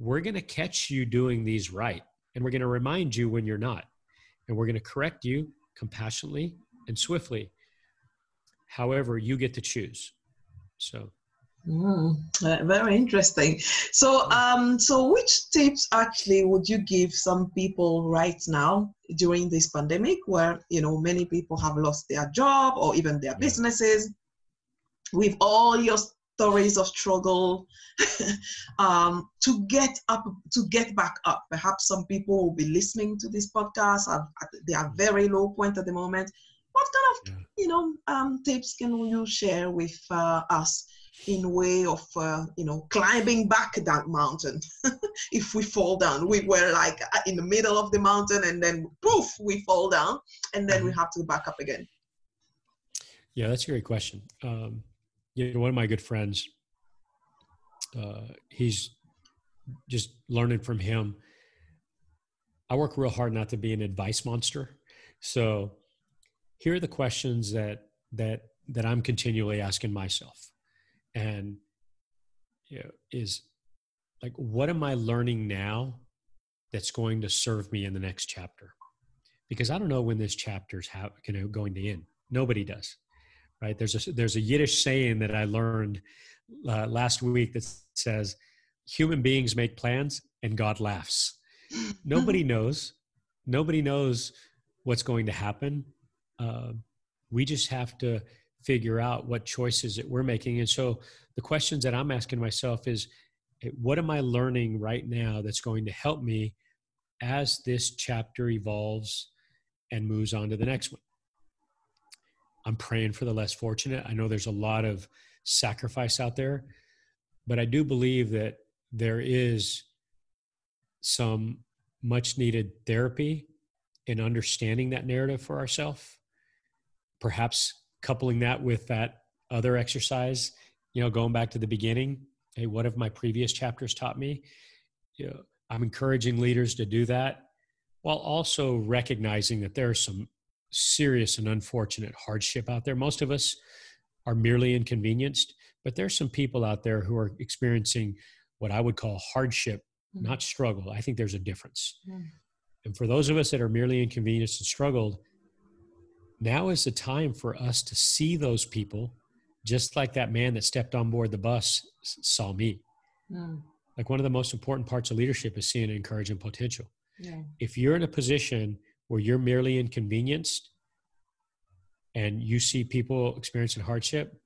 we're going to catch you doing these right and we're going to remind you when you're not. And we're going to correct you compassionately and swiftly however you get to choose. So Mm, uh, very interesting. So, um, so which tips actually would you give some people right now during this pandemic, where you know many people have lost their job or even their businesses? With all your stories of struggle, um, to get up, to get back up. Perhaps some people will be listening to this podcast. They are very low point at the moment. What kind of you know um, tips can you share with uh, us? In way of uh, you know climbing back that mountain. If we fall down we were like uh, in the middle of the mountain and then poof we fall down and then we mm-hmm. have to back up again. Yeah that's a great question. Um, you know one of my good friends uh, he's just learning from him. I work real hard not to be an advice monster. So here are the questions that that that i'm continually asking myself and you know, is like what am i learning now that's going to serve me in the next chapter? Because i don't know when this chapter's how you know going to end. Nobody does right? There's a there's a yiddish saying that i learned uh, last week that says human beings make plans and god laughs. Nobody knows. Nobody knows what's going to happen. Uh, we just have to figure out what choices that we're making. And so the questions that I'm asking myself is eh, what am I learning right now that's going to help me as this chapter evolves and moves on to the next one? I'm praying for the less fortunate. I know there's a lot of sacrifice out there, but I do believe that there is some much needed therapy in understanding that narrative for ourselves. Perhaps coupling that with that other exercise, you know, going back to the beginning, hey, what have my previous chapters taught me? You know, I'm encouraging leaders to do that while also recognizing that there are some serious and unfortunate hardship out there. Most of us are merely inconvenienced, but there's some people out there who are experiencing what I would call hardship, mm-hmm. not struggle. I think there's a difference. Mm-hmm. And for those of us that are merely inconvenienced and struggled, now is the time for us to see those people just like that man that stepped on board the bus saw me. Mm. Like one of the most important parts of leadership is seeing encouraging potential. Yeah. If you're in a position where you're merely inconvenienced and you see people experiencing hardship,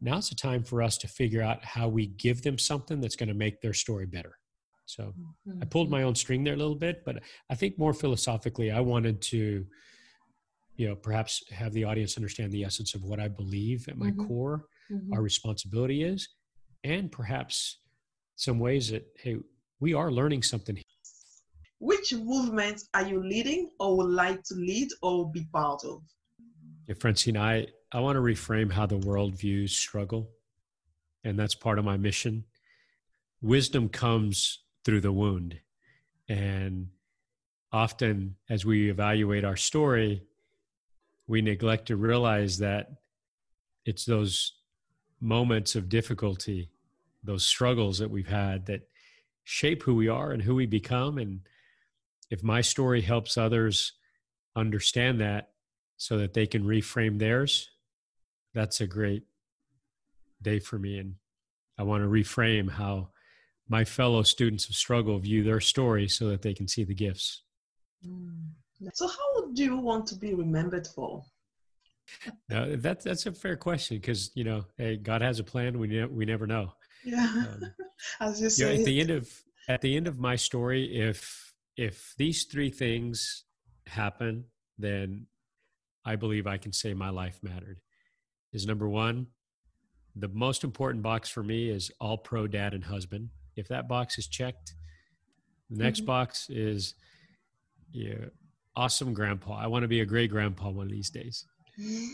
now's the time for us to figure out how we give them something that's going to make their story better. So mm-hmm. I pulled my own string there a little bit, but I think more philosophically, I wanted to you know perhaps have the audience understand the essence of what i believe at my mm-hmm. core mm-hmm. our responsibility is and perhaps some ways that hey we are learning something which movement are you leading or would like to lead or be part of yeah, francine i I want to reframe how the world views struggle, and that's part of my mission. Wisdom comes through the wound, and often as we evaluate our story, we neglect to realize that it's those moments of difficulty, those struggles that we've had that shape who we are and who we become. And if my story helps others understand that so that they can reframe theirs, that's a great day for me. And I want to reframe how my fellow students of struggle view their story so that they can see the gifts. Mm. So, how do you want to be remembered for? No, that's that's a fair question because you know, hey, God has a plan. We ne- we never know. Yeah, um, as you say. You know, at the end of at the end of my story, if if these three things happen, then I believe I can say my life mattered. Is number one, the most important box for me is all pro dad and husband. If that box is checked, the next mm-hmm. box is yeah, awesome grandpa. I want to be a great grandpa one of these days.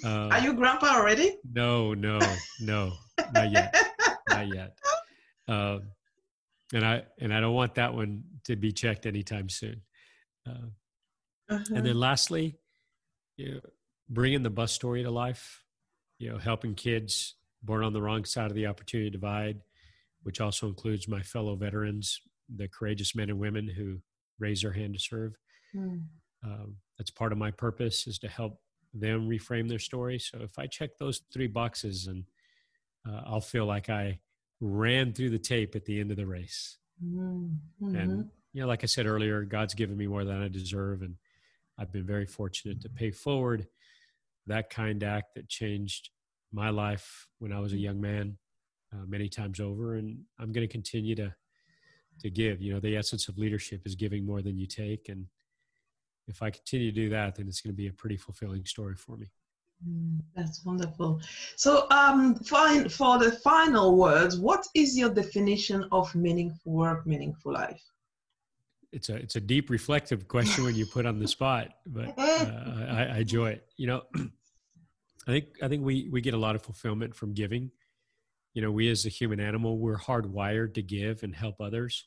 Uh, Are you grandpa already? No, no, no, not yet, not yet. Um, and I and I don't want that one to be checked anytime soon. Uh, uh-huh. And then lastly, you know, bringing the bus story to life. You know, helping kids born on the wrong side of the opportunity divide, which also includes my fellow veterans, the courageous men and women who raise their hand to serve. Mm. Um, that's part of my purpose is to help them reframe their story. So if I check those three boxes, and uh, I'll feel like I ran through the tape at the end of the race. Mm-hmm. And you know, like I said earlier, God's given me more than I deserve, and I've been very fortunate to pay forward that kind act that changed my life when I was a young man uh, many times over, and I'm going to continue to to give. You know, the essence of leadership is giving more than you take, and if I continue to do that, then it's going to be a pretty fulfilling story for me. Mm, that's wonderful. So, um, fine, for the final words, what is your definition of meaningful work, meaningful life? It's a it's a deep, reflective question when you put on the spot, but uh, I, I enjoy it. You know, I think I think we we get a lot of fulfillment from giving. You know, we as a human animal, we're hardwired to give and help others.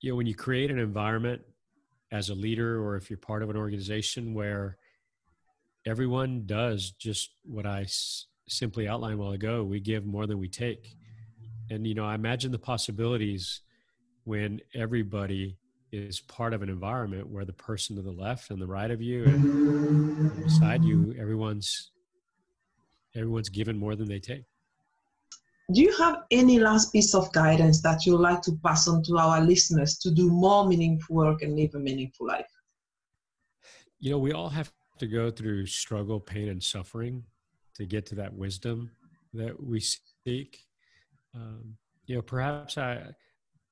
You know, when you create an environment as a leader or if you're part of an organization where everyone does just what I s- simply outlined a while ago. We give more than we take. And, you know, I imagine the possibilities when everybody is part of an environment where the person to the left and the right of you and beside you, everyone's everyone's given more than they take. Do you have any last piece of guidance that you'd like to pass on to our listeners to do more meaningful work and live a meaningful life? You know, we all have to go through struggle, pain, and suffering to get to that wisdom that we seek. Um, you know, perhaps I,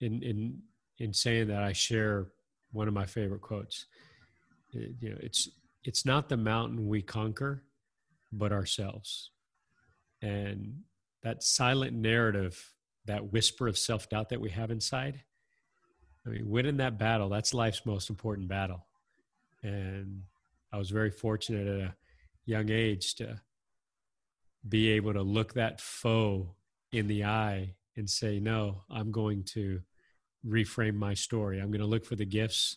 in in in saying that, I share one of my favorite quotes. It, you know, it's it's not the mountain we conquer, but ourselves. And that silent narrative, that whisper of self doubt that we have inside. I mean, winning that battle, that's life's most important battle. And I was very fortunate at a young age to be able to look that foe in the eye and say, no, I'm going to reframe my story. I'm going to look for the gifts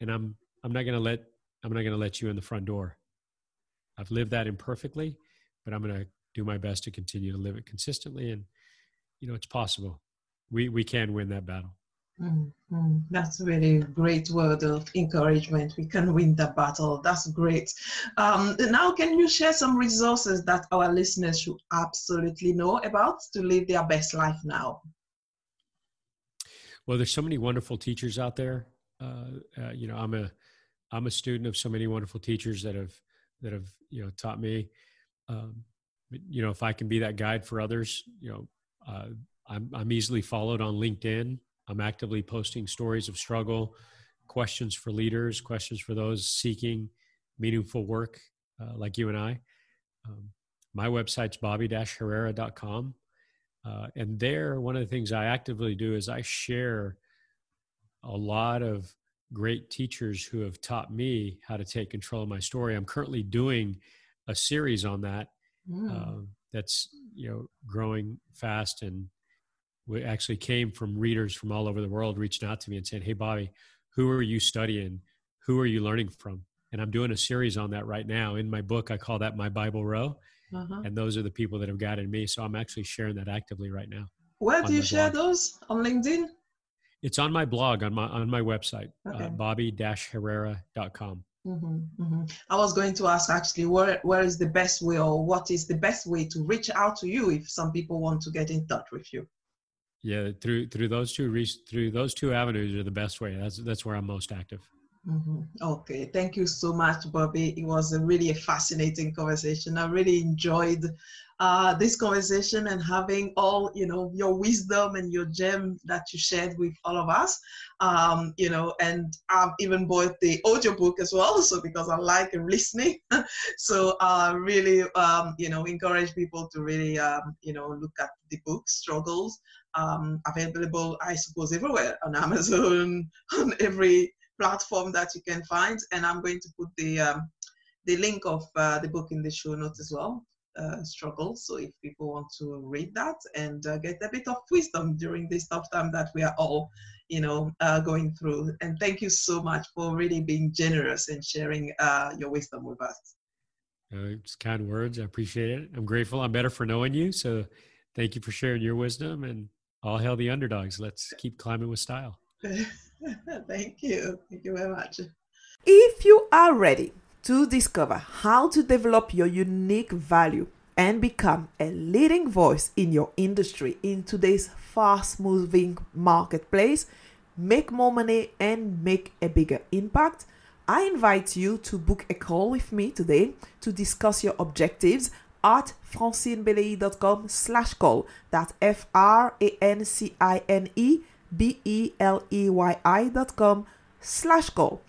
and I'm, I'm not going to let, I'm not going to let you in the front door. I've lived that imperfectly, but I'm going to do my best to continue to live it consistently. And, you know, it's possible. We, we can win that battle. Mm-hmm. That's really great word of encouragement. We can win the battle. That's great. Um, now, can you share some resources that our listeners should absolutely know about to live their best life now? Well, there's so many wonderful teachers out there. Uh, uh, you know, I'm a I'm a student of so many wonderful teachers that have that have you know taught me. Um, you know, if I can be that guide for others, you know, uh, I'm, I'm easily followed on LinkedIn. I'm actively posting stories of struggle, questions for leaders, questions for those seeking meaningful work uh, like you and I. Um, my website's bobby-herrera.com. Uh, and there, one of the things I actively do is I share a lot of great teachers who have taught me how to take control of my story. I'm currently doing a series on that Mm. um, that's you know growing fast and we actually came from readers from all over the world reaching out to me and saying hey bobby who are you studying who are you learning from and i'm doing a series on that right now in my book i call that my bible row Uh-huh. and those are the people that have guided me so i'm actually sharing that actively right now Where do you share blog. those? On LinkedIn? it's on my blog on my on my website Okay. uh, bobby-herrera.com hmm hmm I was going to ask actually, where where is the best way, or what is the best way to reach out to you if some people want to get in touch with you? yeah through through those two re- through those two avenues are the best way that's that's where i'm most active hmm Okay, thank you so much, Bobby. It was a really a fascinating conversation. I really enjoyed uh, this conversation and having all you know your wisdom and your gem that you shared with all of us. Um, you know, and I've even bought the audiobook as well, so because I like listening. so I really um, you know encourage people to really um, you know look at the book Struggles. Um, available, I suppose, everywhere on Amazon, on every platform that you can find. And I'm going to put the um, the link of uh, the book in the show notes as well. Uh, struggle. So if people want to read that and uh, get a bit of wisdom during this tough time that we are all, you know, uh, going through. And thank you so much for really being generous and sharing uh, your wisdom with us. Uh, it's kind words. I appreciate it. I'm grateful. I'm better for knowing you. So thank you for sharing your wisdom and all hail the underdogs. Let's keep climbing with style. thank you. Thank you very much. If you are ready to discover how to develop your unique value and become a leading voice in your industry in today's fast moving marketplace, make more money and make a bigger impact, I invite you to book a call with me today to discuss your objectives at francinebeleyi.com slash call. That's F-R-A-N-C-I-N-E B-E-L-E-Y-I dot com slash call.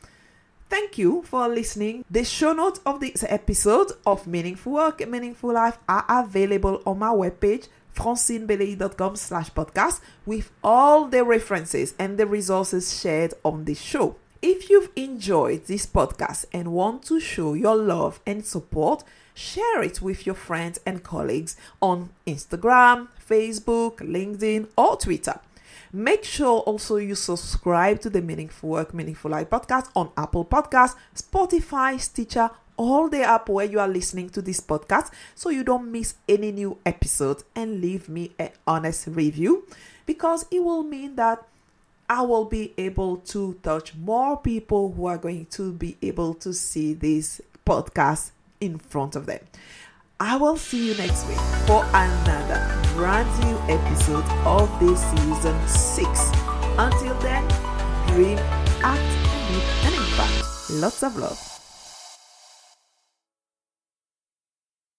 Thank you for listening. The show notes of this episode of Meaningful Work, Meaningful Life are available on my webpage, francinebeleyi.com slash podcast, with all the references and the resources shared on this show. If you've enjoyed this podcast and want to show your love and support, share it with your friends and colleagues on Instagram, Facebook, LinkedIn, or Twitter. Make sure also you subscribe to the Meaningful Work, Meaningful Life podcast on Apple Podcasts, Spotify, Stitcher, all the app where you are listening to this podcast so you don't miss any new episodes and leave me an honest review because it will mean that I will be able to touch more people who are going to be able to see this podcast in front of them. I will see you next week for another brand new episode of this season 6. Until then, dream, act, and make an impact. Lots of love.